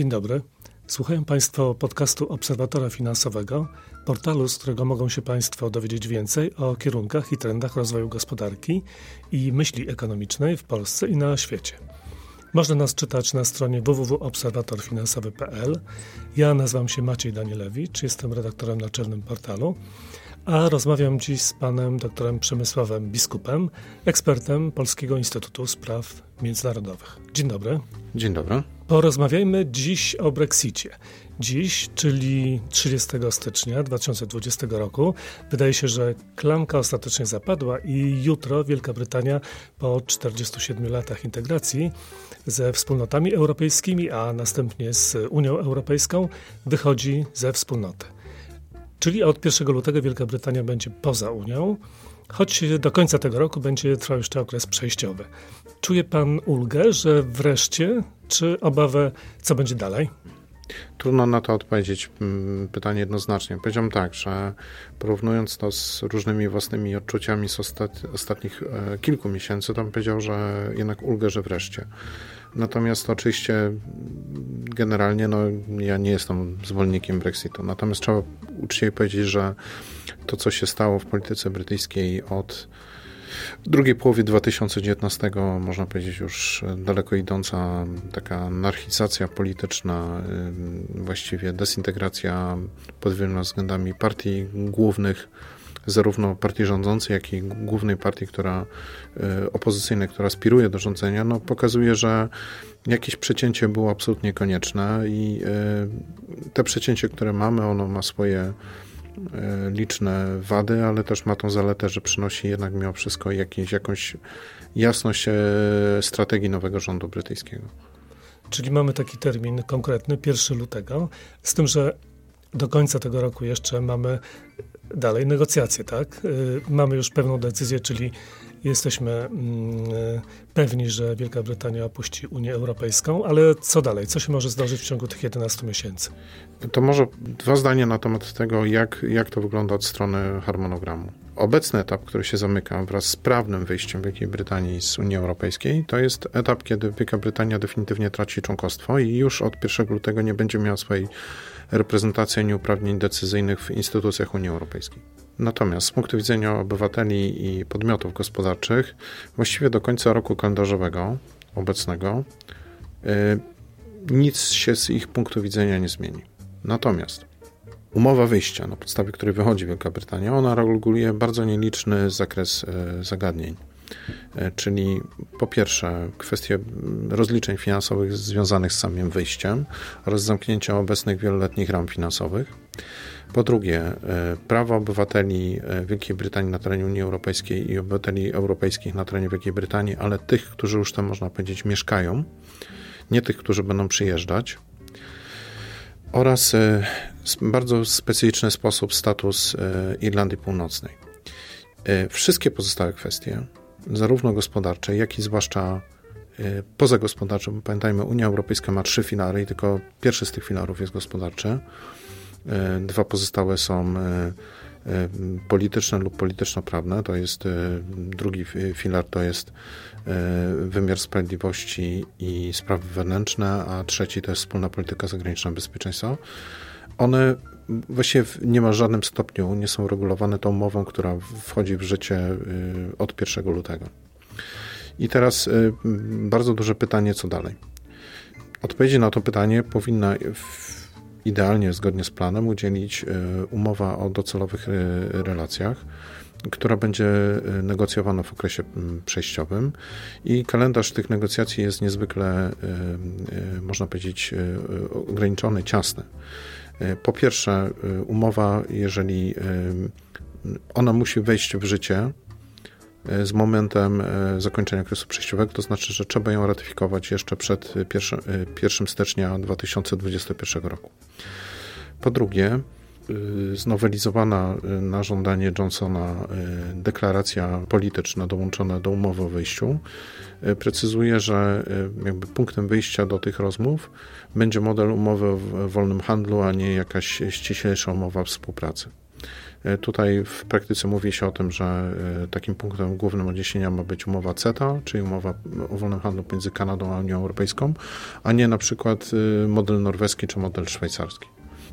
Dzień dobry. Słuchają Państwo podcastu Obserwatora Finansowego, portalu, z którego mogą się Państwo dowiedzieć więcej o kierunkach i trendach rozwoju gospodarki i myśli ekonomicznej w Polsce i na świecie. Można nas czytać na stronie www.obserwatorfinansowy.pl. Ja nazywam się Maciej Danielewicz, jestem redaktorem naczelnym portalu, a rozmawiam dziś z panem doktorem Przemysławem Biskupem, ekspertem Polskiego Instytutu Spraw Międzynarodowych. Dzień dobry. Dzień dobry. Porozmawiajmy dziś o Brexicie. Dziś, czyli 30 stycznia 2020 roku, wydaje się, że klamka ostatecznie zapadła i jutro Wielka Brytania po 47 latach integracji ze wspólnotami europejskimi, a następnie z Unią Europejską wychodzi ze wspólnoty. Czyli od 1 lutego Wielka Brytania będzie poza Unią, choć do końca tego roku będzie trwał jeszcze okres przejściowy. Czuje pan ulgę, że wreszcie, czy obawę, co będzie dalej? Trudno na to odpowiedzieć mm, pytanie jednoznacznie. Powiedziałbym tak, że porównując to z różnymi własnymi odczuciami z ostat ostatnich e, kilku miesięcy, to bym powiedział, że jednak ulgę, że wreszcie. Natomiast oczywiście generalnie no, ja nie jestem zwolennikiem Brexitu. Natomiast trzeba uczciwie powiedzieć, że to, co się stało w polityce brytyjskiej od drugiej połowie 2019, można powiedzieć już daleko idąca taka anarchizacja polityczna, właściwie desintegracja pod wieloma względami partii głównych, zarówno partii rządzącej, jak i głównej partii, która e, opozycyjnej, która aspiruje do rządzenia, no, pokazuje, że jakieś przecięcie było absolutnie konieczne i e, te przecięcie, które mamy, ono ma swoje e, liczne wady, ale też ma tą zaletę, że przynosi jednak mimo wszystko jakieś, jakąś jasność strategii nowego rządu brytyjskiego. Czyli mamy taki termin konkretny, 1 lutego, z tym, że do końca tego roku jeszcze mamy dalej negocjacje, tak? Y, mamy już pewną decyzję, czyli jesteśmy mm, pewni, że Wielka Brytania opuści Unię Europejską, ale co dalej? Co się może zdarzyć w ciągu tych 11 miesięcy? To może dwa zdania na temat tego, jak, jak to wygląda od strony harmonogramu. Obecny etap, który się zamyka wraz z prawnym wyjściem Wielkiej Brytanii z Unii Europejskiej, to jest etap, kiedy Wielka Brytania definitywnie traci członkostwo i już od 1 lutego nie będzie miała swojej reprezentacji ani uprawnień decyzyjnych w instytucjach Unii Europejskiej. Natomiast z punktu widzenia obywateli i podmiotów gospodarczych, właściwie do końca roku kalendarzowego obecnego, yy, nic się z ich punktu widzenia nie zmieni. Natomiast umowa wyjścia, na podstawie której wychodzi Wielka Brytania, ona reguluje bardzo nieliczny zakres yy, zagadnień. Yy, czyli po pierwsze kwestie rozliczeń finansowych związanych z samym wyjściem oraz zamknięcia obecnych wieloletnich ram finansowych. Po drugie, e, prawa obywateli e, Wielkiej Brytanii na terenie Unii Europejskiej i obywateli europejskich na terenie Wielkiej Brytanii, ale tych, którzy już tam, można powiedzieć, mieszkają, nie tych, którzy będą przyjeżdżać. Oraz e, bardzo specyficzny sposób status Irlandii Północnej. Wszystkie pozostałe kwestie, zarówno gospodarcze, jak i zwłaszcza pozagospodarcze, bo pamiętajmy, Unia Europejska ma trzy filary i tylko pierwszy z tych filarów jest gospodarczy E, dwa pozostałe są e, polityczne lub polityczno-prawne. To jest drugi filar, to jest wymiar sprawiedliwości i sprawy wewnętrzne, a trzeci to jest wspólna polityka zagraniczna bezpieczeństwa. One właściwie w niemal żadnym stopniu nie są regulowane tą umową, która wchodzi w życie od 1 lutego. I teraz bardzo duże pytanie, co dalej? Odpowiedzi na to pytanie powinna idealnie, zgodnie z planem, udzielić e, umowa o docelowych relacjach, która będzie negocjowana w okresie przejściowym i kalendarz tych negocjacji jest niezwykle, można powiedzieć, ograniczony, ciasny. Po pierwsze, umowa, jeżeli ona musi wejść w życie, E, z momentem e, zakończenia okresu przejściowego, to znaczy, że trzeba ją ratyfikować jeszcze przed 1 e, stycznia 2021 roku. Po drugie, znowelizowana na żądanie Johnsona deklaracja polityczna dołączona do umowy o wyjściu precyzuje, że jakby punktem wyjścia do tych rozmów będzie model umowy o wolnym handlu, a nie jakaś ściślejsza umowa współpracy. Tutaj w praktyce mówi się o tym, że takim punktem głównym odniesienia ma być umowa CETA, czyli umowa o wolnym handlu między Kanadą a Unią Europejską, a nie na przykład model norweski czy model szwajcarski.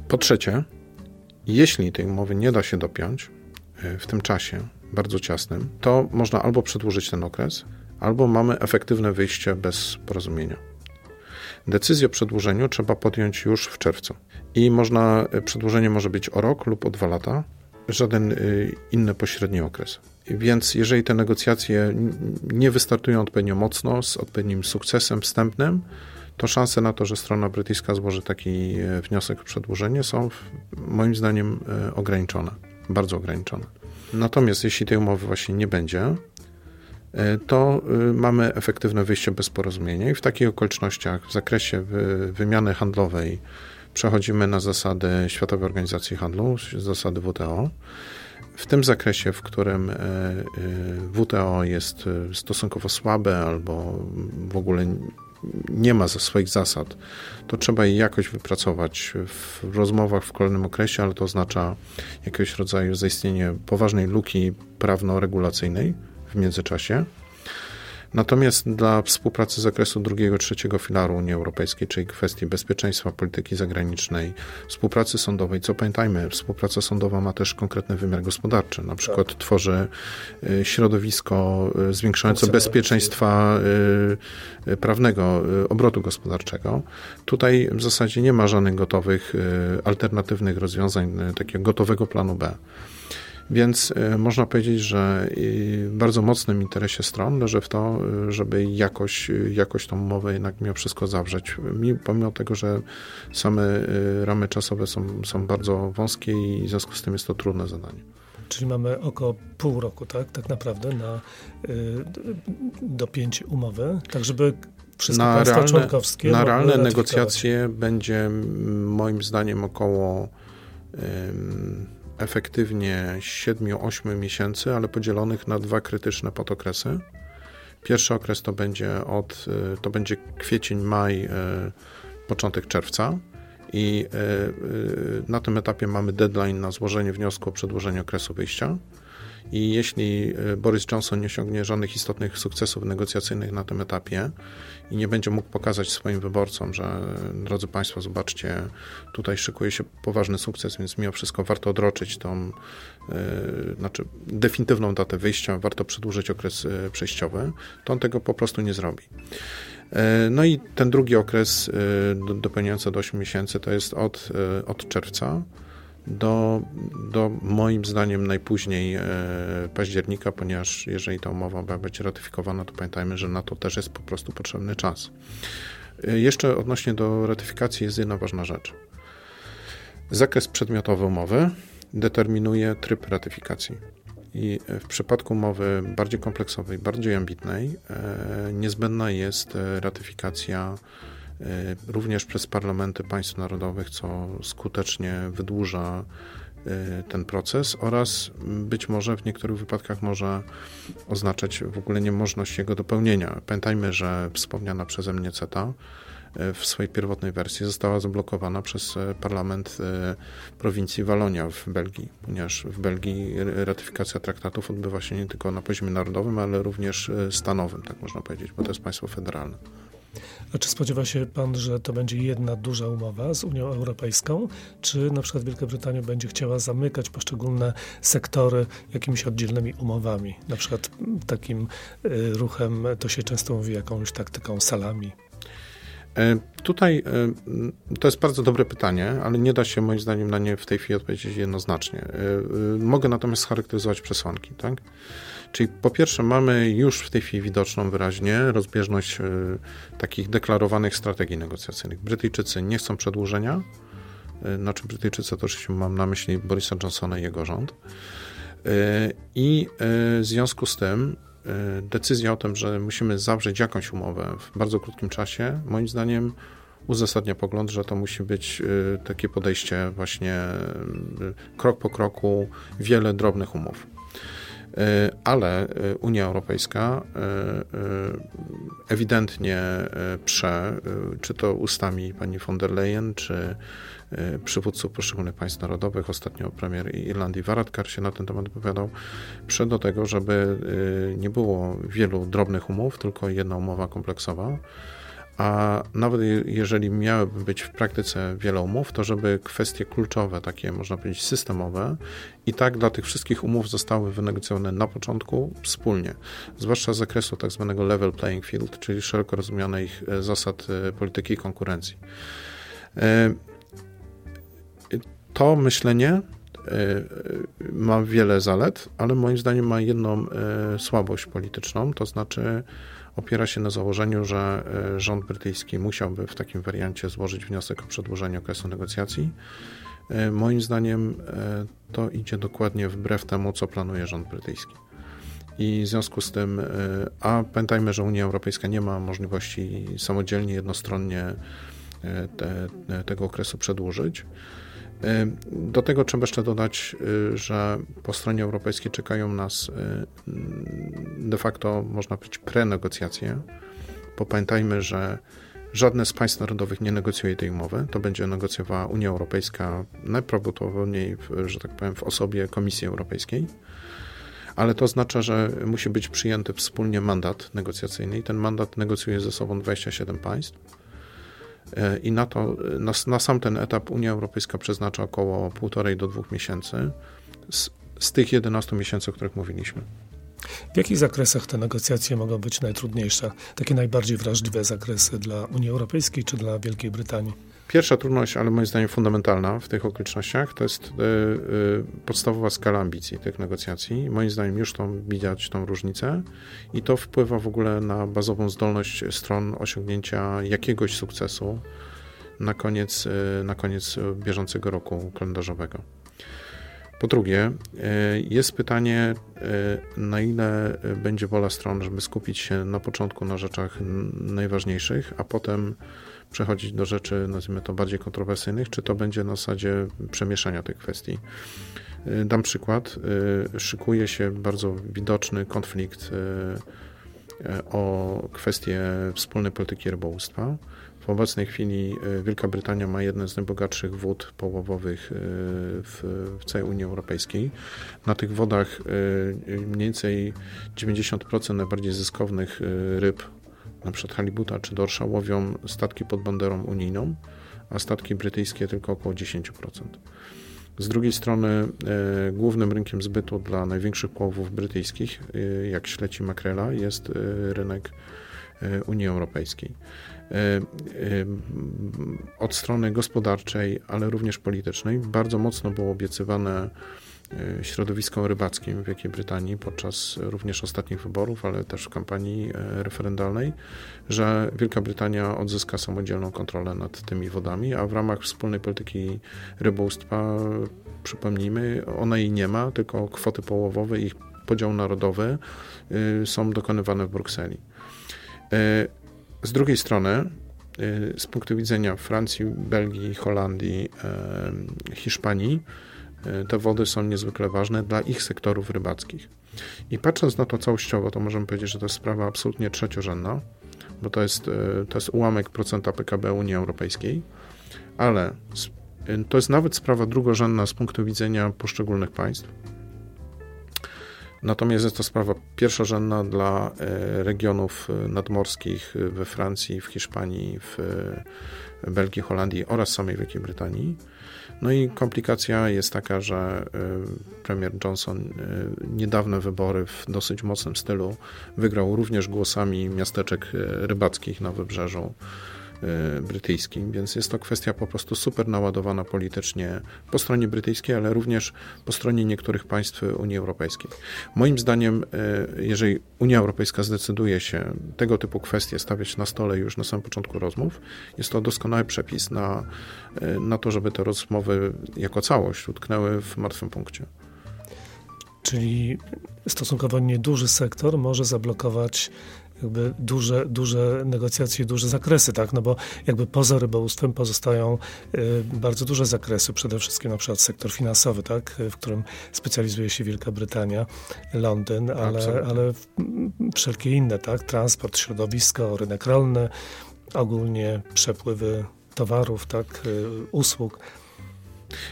Po trzecie, jeśli tej umowy nie da się dopiąć w tym czasie bardzo ciasnym, to można albo przedłużyć ten okres, albo mamy efektywne wyjście bez porozumienia. Decyzję o przedłużeniu trzeba podjąć już w czerwcu. I można, przedłużenie może być o rok lub o dwa lata, żaden y, inny pośredni okres. Więc jeżeli te negocjacje nie wystartują odpowiednio mocno, z odpowiednim sukcesem wstępnym, to szanse na to, że strona brytyjska złoży taki e, wniosek o przedłużenie są moim zdaniem e, ograniczone, bardzo ograniczone. Natomiast jeśli tej umowy właśnie nie będzie, e, to mamy efektywne wyjście bez porozumienia i w takich okolicznościach w zakresie wymiany handlowej przechodzimy na zasady Światowej Organizacji Handlu, zasady WTO. W tym zakresie, w którym WTO jest stosunkowo słabe albo w ogóle nie ma ze swoich zasad, to trzeba je jakoś wypracować w rozmowach w kolejnym okresie, ale to oznacza jakiegoś rodzaju zaistnienie poważnej luki prawno-regulacyjnej w międzyczasie. Natomiast dla współpracy z zakresu drugiego, trzeciego filaru Unii Europejskiej, czyli kwestii bezpieczeństwa, polityki zagranicznej, współpracy sądowej, co pamiętajmy, współpraca sądowa ma też konkretny wymiar gospodarczy. Na przykład tak. tworzy y, środowisko y, zwiększające bezpieczeństwa y, prawnego obrotu gospodarczego. Tutaj w zasadzie nie ma żadnych gotowych, alternatywnych rozwiązań, takiego gotowego planu B. Więc e, można powiedzieć, że w bardzo mocnym interesie stron leży w to, e, żeby jakoś, jakoś tą umowę jednak mimo wszystko zawrzeć. Pomimo tego, że same ramy czasowe są, są bardzo wąskie i w związku z tym jest to trudne zadanie. Czyli mamy około pół roku, tak, tak naprawdę na y, dopięcie umowy, tak żeby wszystkie na państwa realne, członkowskie Na realne negocjacje będzie moim zdaniem około efektywnie 7-8 miesięcy, ale podzielonych na dwa krytyczne podokresy. Pierwszy okres to będzie od, y, to będzie kwiecień, maj, y, początek czerwca. I y, na tym etapie mamy deadline na złożenie wniosku o przedłużenie okresu wyjścia. I jeśli e, Boris Johnson nie osiągnie żadnych istotnych sukcesów negocjacyjnych na tym etapie i nie będzie mógł pokazać swoim wyborcom, że drodzy Państwo, zobaczcie, tutaj szykuje się poważny sukces, więc mimo wszystko warto odroczyć tą yy, znaczy definitywną datę wyjścia, warto przedłużyć okres przejściowy, to on tego po prostu nie zrobi. No i ten drugi okres dopełniający do 8 miesięcy to jest od, od czerwca do, do moim zdaniem najpóźniej e, października, ponieważ jeżeli ta umowa ma być ratyfikowana, to pamiętajmy, że na to też jest po prostu potrzebny czas. E, jeszcze odnośnie do ratyfikacji jest jedna ważna rzecz. Zakres przedmiotowy umowy determinuje tryb ratyfikacji. I w przypadku umowy bardziej kompleksowej, bardziej ambitnej, e, niezbędna jest ratyfikacja E, również przez parlamenty państw narodowych, co skutecznie wydłuża e, ten proces oraz być może w niektórych wypadkach może oznaczać w ogóle niemożność jego dopełnienia. Pamiętajmy, że wspomniana przeze mnie CETA e, w swojej pierwotnej wersji została zablokowana przez parlament prowincji Walonia w Belgii, ponieważ w Belgii ratyfikacja traktatów odbywa się nie tylko na poziomie narodowym, ale również stanowym, tak można powiedzieć, bo to jest państwo federalne. A czy spodziewa się pan, że to będzie jedna duża umowa z Unią Europejską, czy na przykład Wielka Brytania będzie chciała zamykać poszczególne sektory jakimiś oddzielnymi umowami? Na przykład takim y, ruchem, to się często mówi jakąś taktyką salami. E, tutaj e, to jest bardzo dobre pytanie, ale nie da się moim zdaniem na nie w tej chwili odpowiedzieć jednoznacznie. E, mogę natomiast scharakteryzować przesłanki. Tak? Czyli po pierwsze mamy już w tej chwili widoczną wyraźnie rozbieżność takich deklarowanych strategii negocjacyjnych. Brytyjczycy nie chcą przedłużenia, znaczy Brytyjczycy to oczywiście mam na myśli Borisa Johnsona i jego rząd. I w związku z tym decyzja o tym, że musimy zawrzeć jakąś umowę w bardzo krótkim czasie, moim zdaniem uzasadnia pogląd, że to musi być takie podejście właśnie krok po kroku, wiele drobnych umów. Ale Unia Europejska ewidentnie prze, czy to ustami pani von der Leyen, czy przywódców poszczególnych państw narodowych. Ostatnio premier Irlandii Varadkar się na ten temat wypowiadał. Prze do tego, żeby nie było wielu drobnych umów, tylko jedna umowa kompleksowa a nawet jeżeli miałyby być w praktyce wiele umów, to żeby kwestie kluczowe, takie można powiedzieć systemowe, i tak dla tych wszystkich umów zostały wynegocjowane na początku wspólnie, zwłaszcza z zakresu tak zwanego level playing field, czyli szeroko rozumianych e, zasad e, polityki konkurencji. E, to myślenie ma wiele zalet, ale moim zdaniem ma jedną słabość polityczną, to znaczy opiera się na założeniu, że e, rząd brytyjski musiałby w takim wariancie złożyć wniosek o przedłużenie okresu negocjacji. E, moim zdaniem e, to idzie dokładnie wbrew temu, co planuje rząd brytyjski. I w związku z tym, a pamiętajmy, że Unia Europejska nie ma możliwości samodzielnie, jednostronnie te, tego okresu przedłużyć. Do tego trzeba jeszcze dodać, y, że po stronie europejskiej czekają nas y, de facto, można powiedzieć, prenegocjacje, bo pamiętajmy, że żadne z państw narodowych nie negocjuje tej umowy. To będzie negocjowała Unia Europejska, najprawdopodobniej, że tak powiem, w osobie Komisji Europejskiej. Ale to oznacza, że musi być przyjęty wspólnie mandat negocjacyjny i ten mandat negocjuje ze sobą 27 państw. E, I na, to, na, na, sam ten etap Unia Europejska przeznacza około półtorej do dwóch miesięcy z, z tych 11 miesięcy, o których mówiliśmy. W jakich zakresach te negocjacje mogą być najtrudniejsze? Takie najbardziej wrażliwe zakresy dla Unii Europejskiej czy dla Wielkiej Brytanii? Pierwsza trudność, ale moim zdaniem fundamentalna w tych okolicznościach, to jest y, y, podstawowa skala ambicji tych negocjacji. Moim zdaniem już tą widać tą różnicę i to wpływa w ogóle na bazową zdolność stron osiągnięcia jakiegoś sukcesu na koniec, y, na koniec bieżącego roku kalendarzowego. Po drugie, jest pytanie, na ile będzie wola stron, żeby skupić się na początku na rzeczach najważniejszych, a potem przechodzić do rzeczy, nazwijmy to bardziej kontrowersyjnych, czy to będzie na zasadzie przemieszania tych kwestii. Y, dam przykład. Y, szykuje się bardzo widoczny konflikt y, o kwestię wspólnej polityki rybołówstwa. W obecnej chwili Wielka Brytania ma jedne z najbogatszych wód połowowych w, w całej Unii Europejskiej. Na tych wodach mniej więcej 90% najbardziej zyskownych ryb na przykład halibuta czy dorsza łowią statki pod banderą unijną, a statki brytyjskie tylko około 10%. Z drugiej strony e, głównym rynkiem zbytu dla największych połowów brytyjskich, e, jak śleci makrela, jest e, rynek Unii Europejskiej. Od strony gospodarczej, ale również politycznej bardzo mocno było obiecywane środowiskom rybackim w Wielkiej Brytanii podczas również ostatnich wyborów, ale też w kampanii e, referendalnej, że Wielka Brytania odzyska samodzielną kontrolę nad tymi wodami, a w ramach wspólnej polityki rybołówstwa, przypomnijmy, ona jej nie ma, tylko kwoty połowowe, ich podział narodowy e, są dokonywane w Brukseli. Z drugiej strony, z punktu widzenia Francji, Belgii, Holandii, Hiszpanii, E, te wody są niezwykle ważne dla ich sektorów rybackich. I patrząc na to całościowo, to możemy powiedzieć, że to jest sprawa absolutnie trzeciorzędna, bo to jest, e, to jest ułamek procenta PKB Unii Europejskiej, ale e, to jest nawet sprawa drugorzędna z punktu widzenia poszczególnych państw. Natomiast jest to sprawa pierwszorzędna dla regionów nadmorskich we Francji, w Hiszpanii, w Belgii, Holandii oraz samej Wielkiej Brytanii. No i komplikacja jest taka, że y, premier Johnson y, niedawne wybory w dosyć mocnym stylu wygrał również głosami miasteczek y, rybackich na wybrzeżu brytyjskim, więc jest to kwestia po prostu super naładowana politycznie po stronie brytyjskiej, ale również po stronie niektórych państw Unii Europejskiej. Moim zdaniem, jeżeli Unia Europejska zdecyduje się tego typu kwestie stawiać na stole już na samym początku rozmów, jest to doskonały przepis na na to, żeby te rozmowy jako całość utknęły w martwym punkcie. Czyli stosunkowo nieduży sektor może zablokować jakby duże, duże negocjacje, duże zakresy, tak? No bo jakby poza rybołówstwem pozostają y, bardzo duże zakresy, przede wszystkim na przykład sektor finansowy, tak? W którym specjalizuje się Wielka Brytania, Londyn, ale, ale wszelkie inne, tak? Transport, środowisko, rynek rolny, ogólnie przepływy towarów, tak? Y, usług.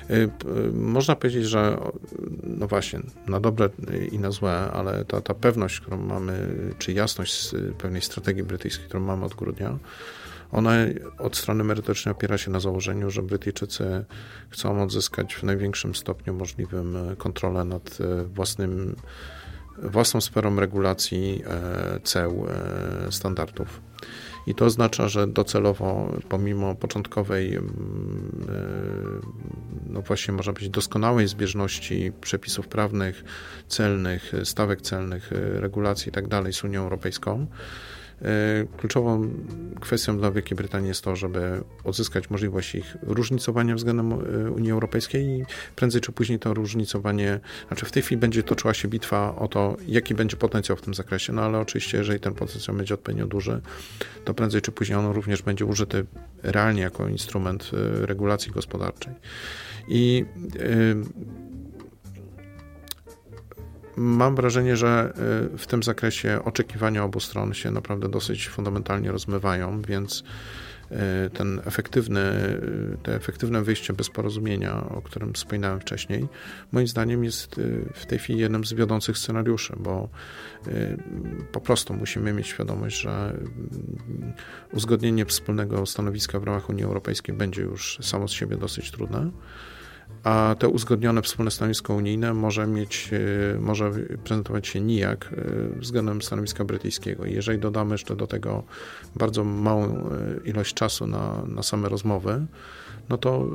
Y, można powiedzieć, że no właśnie, na dobre i na złe, ale ta, ta pewność, którą mamy, czy jasność pewnej strategii brytyjskiej, którą mamy od grudnia, ona od strony merytorycznej opiera się na założeniu, że Brytyjczycy chcą odzyskać w największym stopniu możliwym kontrolę nad e, własnym, własną sferą regulacji e, ceł, e, standardów. I to oznacza, że docelowo, pomimo początkowej, mm, e, no właśnie można powiedzieć, doskonałej zbieżności przepisów prawnych, celnych, stawek celnych, regulacji itd. Tak z Unią Europejską, E, kluczową kwestią dla Wielkiej Brytanii jest to, żeby odzyskać możliwość ich różnicowania względem e, Unii Europejskiej i prędzej czy później to różnicowanie, znaczy w tej chwili będzie toczyła się bitwa o to, jaki będzie potencjał w tym zakresie, no ale oczywiście, jeżeli ten potencjał będzie odpowiednio duży, to prędzej czy później on również będzie użyty realnie jako instrument e, regulacji gospodarczej. I mam wrażenie, że y, w tym zakresie oczekiwania obu stron się naprawdę dosyć fundamentalnie rozmywają, więc y, ten efektywny, y, te efektywne wyjście bez porozumienia, o którym wspominałem wcześniej, moim zdaniem jest w tej chwili jednym z wiodących scenariuszy, bo po prostu musimy mieć świadomość, że uzgodnienie wspólnego stanowiska w ramach Unii Europejskiej będzie już samo z siebie dosyć trudne a te uzgodnione wspólne stanowisko unijne może mieć, e, może prezentować się nijak e, względem stanowiska brytyjskiego. jeżeli dodamy jeszcze do tego bardzo małą e, ilość czasu na, na same rozmowy, no to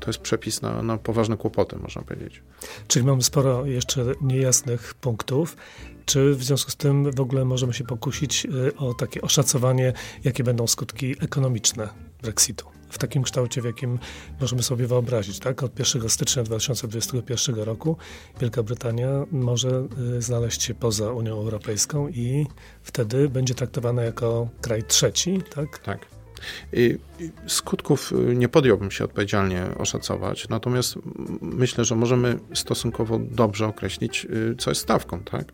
to jest przepis na, na poważne kłopoty, można powiedzieć. Czyli mamy sporo jeszcze niejasnych punktów. Czy w związku z tym w ogóle możemy się pokusić o takie oszacowanie, jakie będą skutki ekonomiczne Brexitu? W takim kształcie, w jakim możemy sobie wyobrazić. Tak? Od 1 stycznia 2021 roku Wielka Brytania może y, znaleźć się poza Unią Europejską i wtedy będzie traktowana jako kraj trzeci. Tak. tak. Skutków y, nie podjąłbym się odpowiedzialnie oszacować, natomiast myślę, że możemy stosunkowo dobrze określić, y, co jest stawką, tak?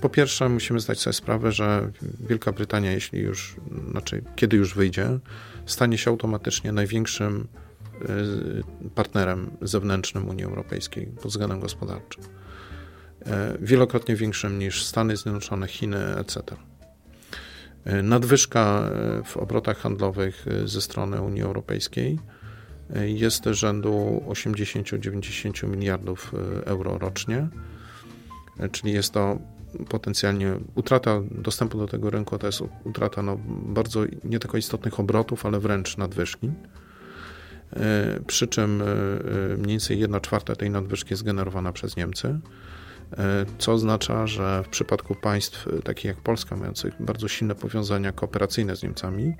Po pierwsze, musimy zdać sobie sprawę, że Wielka Brytania, jeśli już, znaczy kiedy już wyjdzie, stanie się automatycznie największym y, partnerem zewnętrznym Unii Europejskiej pod względem gospodarczym. E, wielokrotnie większym niż Stany Zjednoczone, Chiny, etc. E, nadwyżka e, w obrotach handlowych ze strony Unii Europejskiej jest rzędu 80-90 miliardów euro rocznie, czyli jest to potencjalnie utrata dostępu do tego rynku to jest utrata no, bardzo nie tylko istotnych obrotów, ale wręcz nadwyżki. E, przy czym e, e, mniej więcej 1 czwarta tej nadwyżki jest generowana przez Niemcy, co oznacza, że w przypadku państw takich jak Polska, mających bardzo silne powiązania kooperacyjne z Niemcami,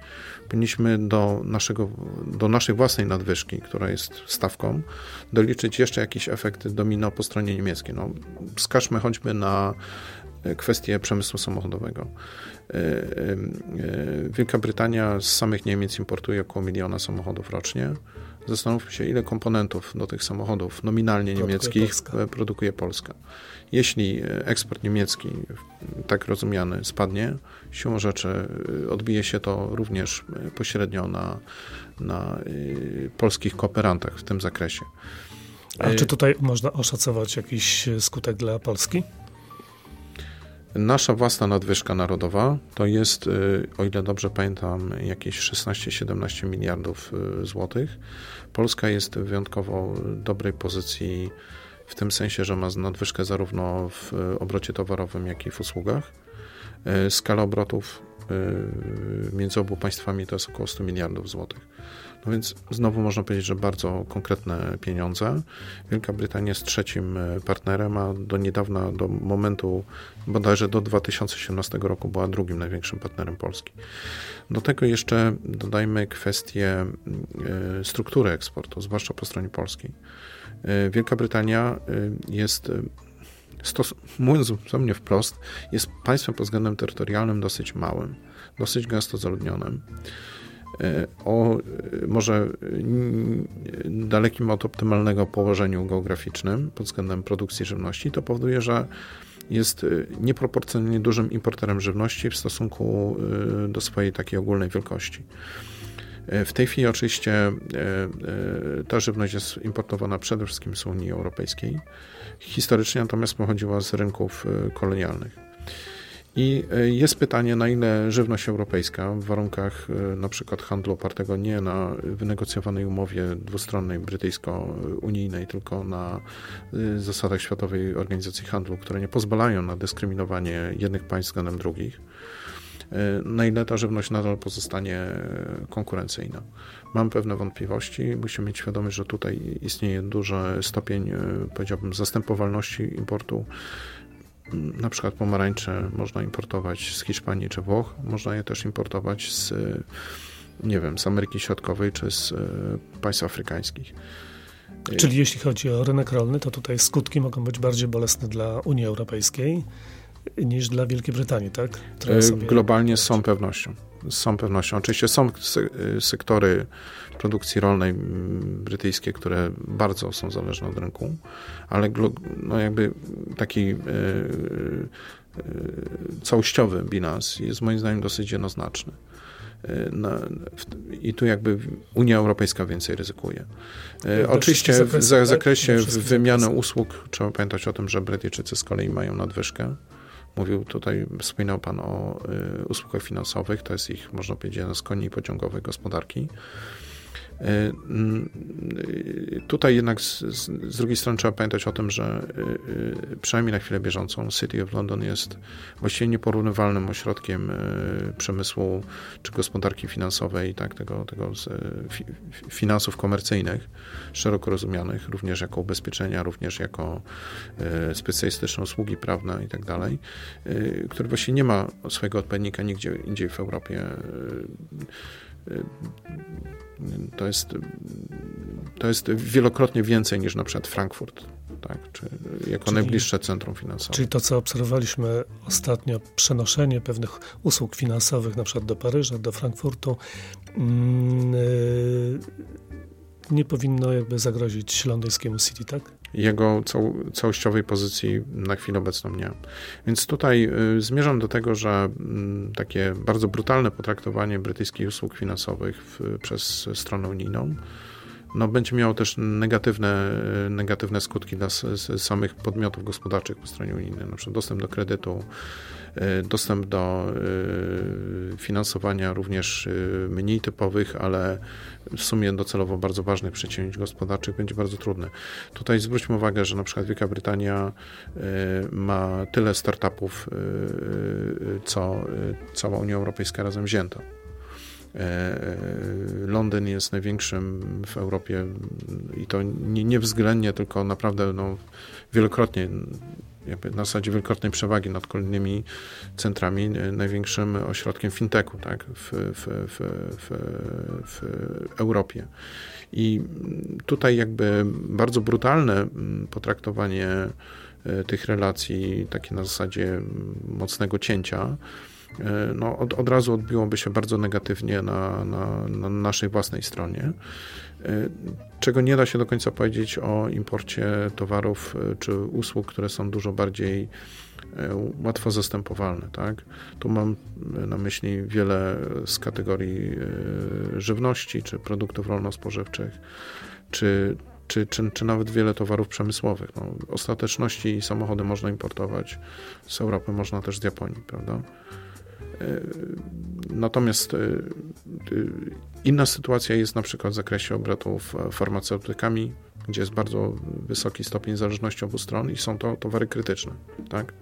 powinniśmy do, naszego, do naszej własnej nadwyżki, która jest stawką, doliczyć jeszcze jakiś efekt domino po stronie niemieckiej. No, wskażmy choćby na kwestię przemysłu samochodowego. E, e, Wielka Brytania z samych Niemiec importuje około miliona samochodów rocznie. Zastanówmy się, ile komponentów do tych samochodów nominalnie produkuje niemieckich Polska. produkuje Polska. Jeśli eksport niemiecki, tak rozumiany, spadnie, siłą rzeczy odbije się to również pośrednio na, na polskich kooperantach w tym zakresie. A czy tutaj można oszacować jakiś skutek dla Polski? Nasza własna nadwyżka narodowa to jest, y, o ile dobrze pamiętam, jakieś 16-17 miliardów y, złotych. Polska jest w wyjątkowo dobrej pozycji w tym sensie, że ma nadwyżkę zarówno w obrocie towarowym, jak i w usługach. Y, skala obrotów między obu państwami to jest około 100 miliardów złotych. No więc znowu można powiedzieć, że bardzo konkretne pieniądze. Wielka Brytania jest trzecim e, partnerem, a do niedawna, do momentu bodajże do 2017 roku była drugim największym partnerem Polski. Do tego jeszcze dodajmy kwestię e, struktury eksportu, zwłaszcza po stronie polskiej. E, Wielka Brytania jest stos- mówiąc mnie wprost, jest państwem pod względem terytorialnym dosyć małym, dosyć gęsto zaludnionym. O może dalekim od optymalnego położeniu geograficznym pod względem produkcji żywności, to powoduje, że jest nieproporcjonalnie dużym importerem żywności w stosunku do swojej takiej ogólnej wielkości. E, w tej chwili oczywiście ta żywność jest importowana przede wszystkim z Unii Europejskiej. Historycznie natomiast pochodziła z rynków kolonialnych. I jest pytanie, na ile żywność europejska w warunkach na przykład handlu opartego nie na wynegocjowanej umowie dwustronnej brytyjsko-unijnej, tylko na zasadach Światowej Organizacji Handlu, które nie pozwalają na dyskryminowanie jednych państw względem drugich, E, na ile ta żywność nadal pozostanie konkurencyjna. Mam pewne wątpliwości. Musimy mieć świadomość, że tutaj istnieje duży stopień, e, powiedziałbym, zastępowalności importu. Na przykład pomarańcze można importować z Hiszpanii czy Włoch, można je też importować z, nie wiem, z Ameryki Środkowej czy z e, państw afrykańskich. Czyli jeśli chodzi o rynek rolny, to tutaj skutki mogą być bardziej bolesne dla Unii Europejskiej niż dla Wielkiej Brytanii, tak? E, globalnie z całą pewnością. Z całą pewnością. Oczywiście są sektory produkcji rolnej brytyjskie, które bardzo są zależne od rynku, ale no jakby taki e, e, całościowy bilans jest moim zdaniem dosyć jednoznaczny. I tu jakby Unia Europejska więcej ryzykuje. Oczywiście w zakresie tak? wymiany usług trzeba pamiętać o tym, że Brytyjczycy z kolei mają nadwyżkę Mówił tutaj, wspominał Pan o y, usługach finansowych, to jest ich, można powiedzieć, jeden z koni pociągowej gospodarki. Y, y, tutaj jednak z, z, drugiej strony trzeba pamiętać o tym, że y, przynajmniej na chwilę bieżącą City of London jest właściwie nieporównywalnym ośrodkiem przemysłu czy gospodarki finansowej, tak, tego, tego finansów komercyjnych, szeroko rozumianych, również jako ubezpieczenia, również jako specjalistyczne usługi prawne i tak dalej, który właśnie nie ma swojego odpowiednika nigdzie indziej w Europie to jest, to jest wielokrotnie więcej niż na przykład Frankfurt, tak? czy jako czyli, najbliższe centrum finansowe. Czyli to, co obserwowaliśmy ostatnio, przenoszenie pewnych usług finansowych na przykład do Paryża, do Frankfurtu, yy, nie powinno jakby zagrozić londyńskiemu City, tak? Jego cał, całościowej pozycji na chwilę obecną nie. Więc tutaj y, zmierzam do tego, że y, takie bardzo brutalne potraktowanie brytyjskich usług finansowych w, przez stronę unijną no, będzie miało też negatywne, negatywne skutki dla samych podmiotów gospodarczych po stronie unijnej, na przykład dostęp do kredytu, e, dostęp do e, finansowania również e, mniej typowych, ale w sumie docelowo bardzo ważnych przedsięwzięć gospodarczych będzie bardzo trudny. Tutaj zwróćmy uwagę, że na przykład Wielka Brytania ma tyle startupów, co cała Unia Europejska razem wzięta. E, e, Londyn jest największym w Europie i to nie, nie względnie, tylko naprawdę no, wielokrotnie, jakby na zasadzie wielokrotnej przewagi nad kolejnymi centrami, e, największym ośrodkiem fintechu tak, w, w, w, w, w Europie. I tutaj jakby bardzo brutalne potraktowanie tych relacji, takie na zasadzie mocnego cięcia, E, no, od, od razu odbiłoby się bardzo negatywnie na, na, na naszej własnej stronie e, czego nie da się do końca powiedzieć o imporcie towarów e, czy usług, które są dużo bardziej łatwo zastępowalne. Tak? Tu mam na myśli wiele z kategorii żywności czy produktów rolno-spożywczych, czy, czy, czy, czy nawet wiele towarów przemysłowych. No, ostateczności samochody można importować z Europy, można też z Japonii, prawda? E, natomiast e, e, inna sytuacja jest na przykład w zakresie obrotów farmaceutykami, gdzie jest bardzo wysoki stopień zależności obu stron i są to towary krytyczne. Tak?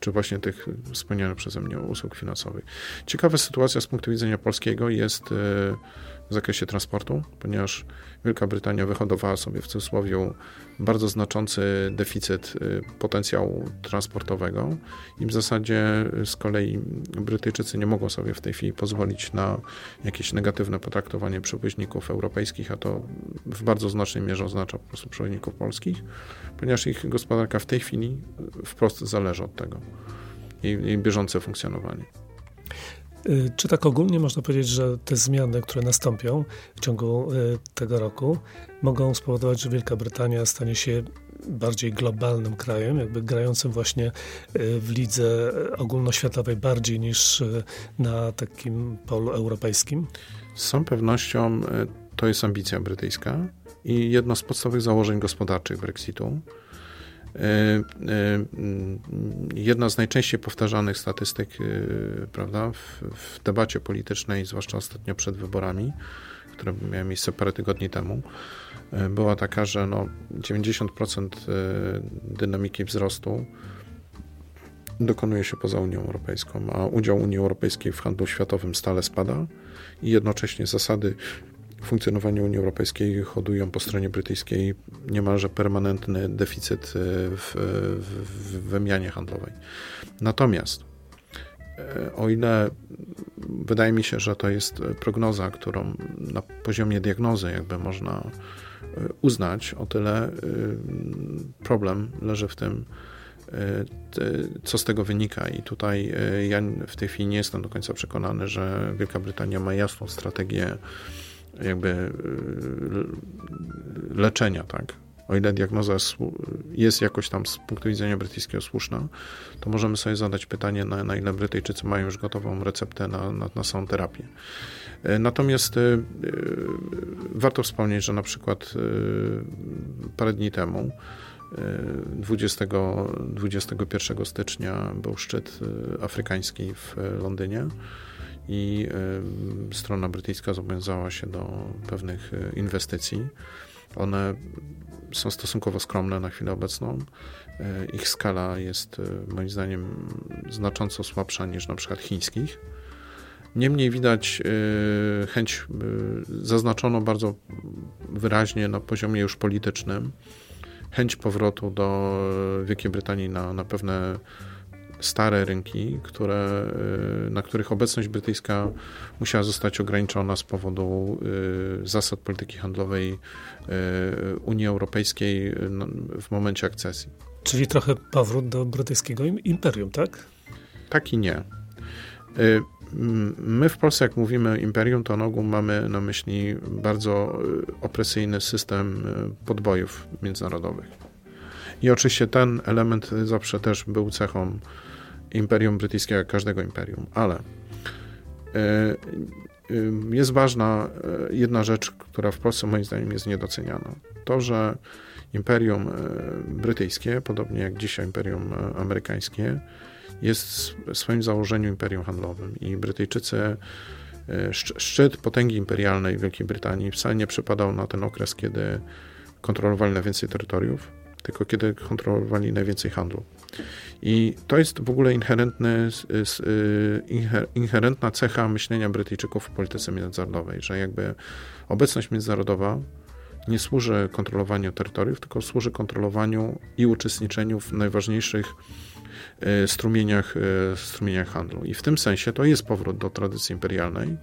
czy właśnie tych wspomnianych przeze mnie usług finansowych. Ciekawa sytuacja z punktu widzenia polskiego jest w zakresie transportu, ponieważ Wielka Brytania wyhodowała sobie w cudzysłowie bardzo znaczący deficyt y, potencjału transportowego i w zasadzie z kolei Brytyjczycy nie mogą sobie w tej chwili pozwolić na jakieś negatywne potraktowanie przewoźników europejskich, a to w bardzo znacznej mierze oznacza po prostu przewoźników polskich, ponieważ ich gospodarka w tej chwili wprost zależy od tego, jej, jej bieżące funkcjonowanie. Y, czy tak ogólnie można powiedzieć, że te zmiany, które nastąpią w ciągu y, tego roku, mogą spowodować, że Wielka Brytania stanie się bardziej globalnym krajem, jakby grającym właśnie y, w lidze ogólnoświatowej bardziej niż na takim polu europejskim? Z całą pewnością to jest ambicja brytyjska i jedno z podstawowych założeń gospodarczych Brexitu. E, e, jedna z najczęściej powtarzanych statystyk e, prawda, w, w debacie politycznej, zwłaszcza ostatnio przed wyborami, które miały miejsce parę tygodni temu, była taka, że no 90% dynamiki wzrostu dokonuje się poza Unią Europejską, a udział Unii Europejskiej w handlu światowym stale spada i jednocześnie zasady funkcjonowanie Unii Europejskiej hodują po stronie brytyjskiej niemalże permanentny deficyt e, w, w, w wymianie handlowej. Natomiast e, o ile wydaje mi się, że to jest prognoza, którą na poziomie diagnozy jakby można e, uznać, o tyle problem leży w tym, co z tego wynika. I tutaj ja w tej chwili nie jestem do końca przekonany, że Wielka Brytania ma jasną strategię jakby y, leczenia, tak? O ile diagnoza jest jakoś tam z punktu widzenia brytyjskiego słuszna, to możemy sobie zadać pytanie, na, na ile Brytyjczycy mają już gotową receptę na, na, na samą terapię. E, natomiast y, warto wspomnieć, że na przykład y, parę dni temu 20, 21 stycznia był szczyt afrykański w Londynie i strona brytyjska zobowiązała się do pewnych e, inwestycji. One są stosunkowo skromne na chwilę obecną. E, ich skala jest e, moim zdaniem znacząco słabsza niż na przykład chińskich. Niemniej widać chęć zaznaczono bardzo wyraźnie na poziomie już politycznym, chęć powrotu do Wielkiej Brytanii na, na pewne stare rynki, które, y, na których obecność brytyjska musiała zostać ograniczona z powodu y, zasad polityki handlowej y, Unii Europejskiej w momencie akcesji. Czyli trochę powrót do brytyjskiego imperium, tak? Tak i nie. My w Polsce, jak mówimy imperium, to na ogół mamy na myśli bardzo opresyjny system podbojów międzynarodowych. I oczywiście ten element zawsze też był cechą imperium brytyjskiego, jak każdego imperium, ale e, e, jest ważna e, jedna rzecz, która w Polsce moim zdaniem jest niedoceniana. To, że imperium brytyjskie, podobnie jak dzisiaj imperium amerykańskie, jest w swoim założeniu imperium handlowym. I Brytyjczycy szczyt potęgi imperialnej Wielkiej Brytanii wcale nie przypadał na ten okres, kiedy kontrolowali najwięcej terytoriów, tylko kiedy kontrolowali najwięcej handlu. I to jest w ogóle inherentny, inherentna cecha myślenia Brytyjczyków w polityce międzynarodowej, że jakby obecność międzynarodowa nie służy kontrolowaniu terytoriów, tylko służy kontrolowaniu i uczestniczeniu w najważniejszych y, strumieniach, y, strumieniach handlu. I w tym sensie to jest powrót do tradycji imperialnej,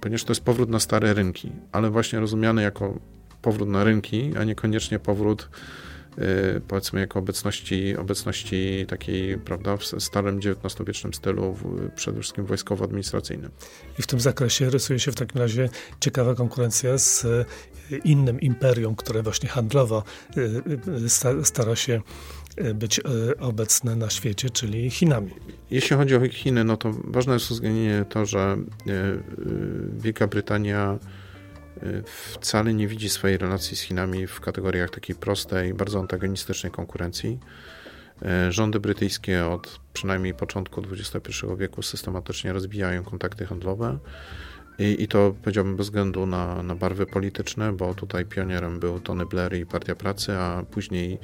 ponieważ to jest powrót na stare rynki, ale właśnie rozumiany jako powrót na rynki, a niekoniecznie powrót powiedzmy jako obecności, obecności takiej, prawda, w starym XIX-wiecznym stylu, przede wszystkim wojskowo-administracyjnym. I w tym zakresie rysuje się w takim razie ciekawa konkurencja z y, innym imperium, które właśnie handlowo y, stara się być obecne na świecie, czyli Chinami. Jeśli chodzi o Chiny, no to ważne jest uwzględnienie to, że Wielka Brytania wcale nie widzi swojej relacji z Chinami w kategoriach takiej prostej, bardzo antagonistycznej konkurencji. E, rządy brytyjskie od przynajmniej początku XXI wieku systematycznie rozwijają kontakty handlowe. I, I, to powiedziałbym bez względu na, na barwy polityczne, bo tutaj pionierem był Tony Blair i Partia Pracy, a później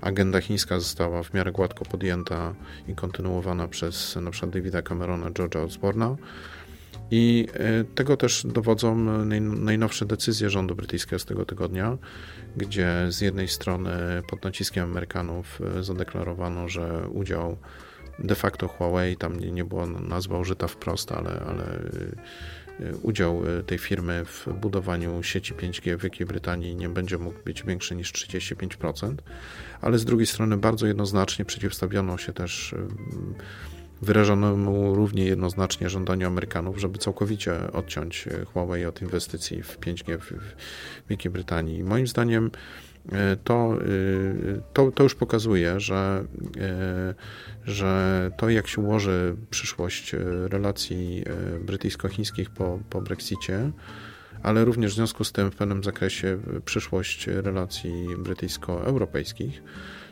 agenda chińska została w miarę gładko podjęta i kontynuowana przez przykład Davida Camerona, George'a Osborna. I e, tego też dowodzą najnowsze decyzje rządu brytyjskiego z tego tygodnia, gdzie z jednej strony pod naciskiem Amerykanów e, zadeklarowano, że udział de facto Huawei, tam nie, nie była nazwa użyta wprost, ale, ale e, udział tej firmy w budowaniu sieci 5G w Wielkiej Brytanii nie będzie mógł być większy niż 35%, ale z drugiej strony bardzo jednoznacznie przeciwstawiono się też wyrażono mu równie jednoznacznie żądaniu Amerykanów, żeby całkowicie odciąć Huawei od inwestycji w 5G w, Wielkiej Brytanii. Moim zdaniem e, to, e, to, to już pokazuje, że, e, że to, jak się ułoży przyszłość relacji brytyjsko-chińskich po, po Brexicie, ale również w związku z tym w pewnym zakresie przyszłość relacji brytyjsko-europejskich,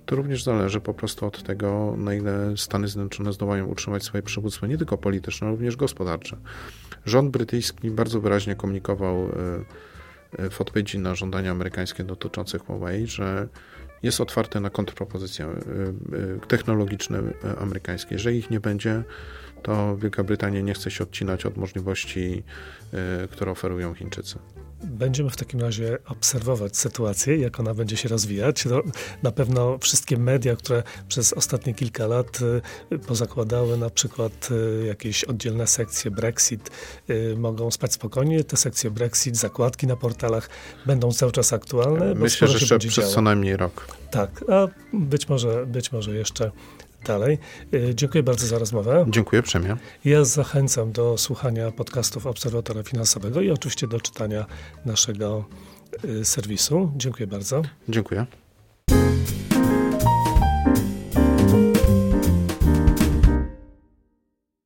to również zależy po prostu od tego, na ile Stany Zjednoczone zdołają utrzymać swoje przywództwo nie tylko polityczne, ale również gospodarcze. Rząd brytyjski bardzo wyraźnie komunikował e, e, w odpowiedzi na żądania amerykańskie dotyczące Huawei, że jest otwarty na kontrpropozycje e, technologiczne amerykańskie. Jeżeli ich nie będzie, to Wielka Brytania nie chce się odcinać od możliwości, które oferują Chińczycy. Będziemy w takim razie obserwować sytuację, jak ona będzie się rozwijać. No, na pewno wszystkie media, które przez ostatnie kilka lat y, pozakładały na przykład y, jakieś oddzielne sekcje Brexit, y, mogą spać spokojnie. Te sekcje Brexit, zakładki na portalach będą cały czas aktualne. Myślę, że jeszcze przez działo. co najmniej rok. Tak, a być może, być może jeszcze dalej. Y, dziękuję bardzo za rozmowę. Dziękuję uprzejmie. Ja zachęcam do słuchania podcastów Obserwatora Finansowego i oczywiście do czytania naszego y, serwisu. Dziękuję bardzo. Dziękuję.